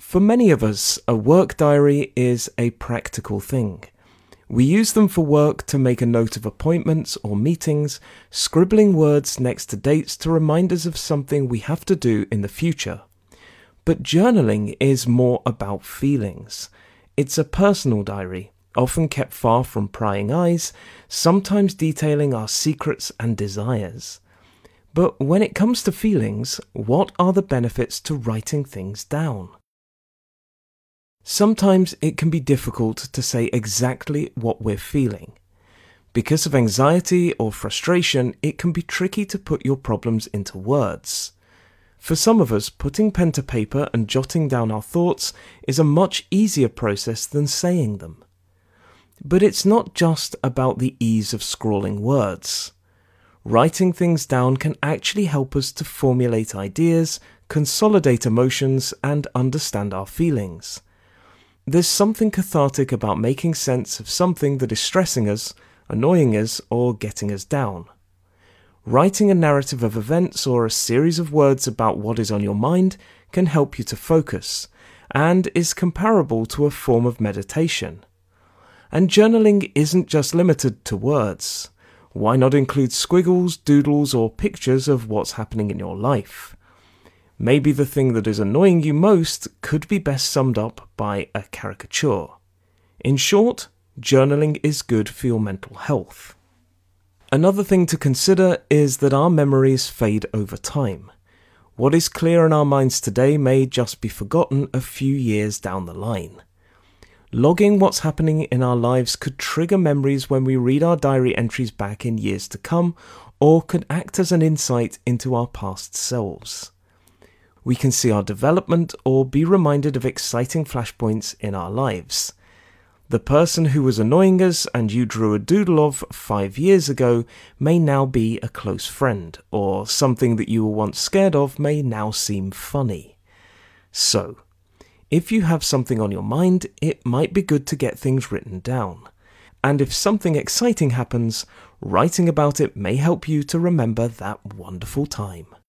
For many of us, a work diary is a practical thing. We use them for work to make a note of appointments or meetings, scribbling words next to dates to remind us of something we have to do in the future. But journaling is more about feelings. It's a personal diary, often kept far from prying eyes, sometimes detailing our secrets and desires. But when it comes to feelings, what are the benefits to writing things down? Sometimes it can be difficult to say exactly what we're feeling. Because of anxiety or frustration, it can be tricky to put your problems into words. For some of us, putting pen to paper and jotting down our thoughts is a much easier process than saying them. But it's not just about the ease of scrawling words. Writing things down can actually help us to formulate ideas, consolidate emotions, and understand our feelings. There's something cathartic about making sense of something that is stressing us, annoying us, or getting us down. Writing a narrative of events or a series of words about what is on your mind can help you to focus, and is comparable to a form of meditation. And journaling isn't just limited to words. Why not include squiggles, doodles, or pictures of what's happening in your life? Maybe the thing that is annoying you most could be best summed up by a caricature. In short, journaling is good for your mental health. Another thing to consider is that our memories fade over time. What is clear in our minds today may just be forgotten a few years down the line. Logging what's happening in our lives could trigger memories when we read our diary entries back in years to come, or could act as an insight into our past selves we can see our development or be reminded of exciting flashpoints in our lives. The person who was annoying us and you drew a doodle of five years ago may now be a close friend, or something that you were once scared of may now seem funny. So, if you have something on your mind, it might be good to get things written down. And if something exciting happens, writing about it may help you to remember that wonderful time.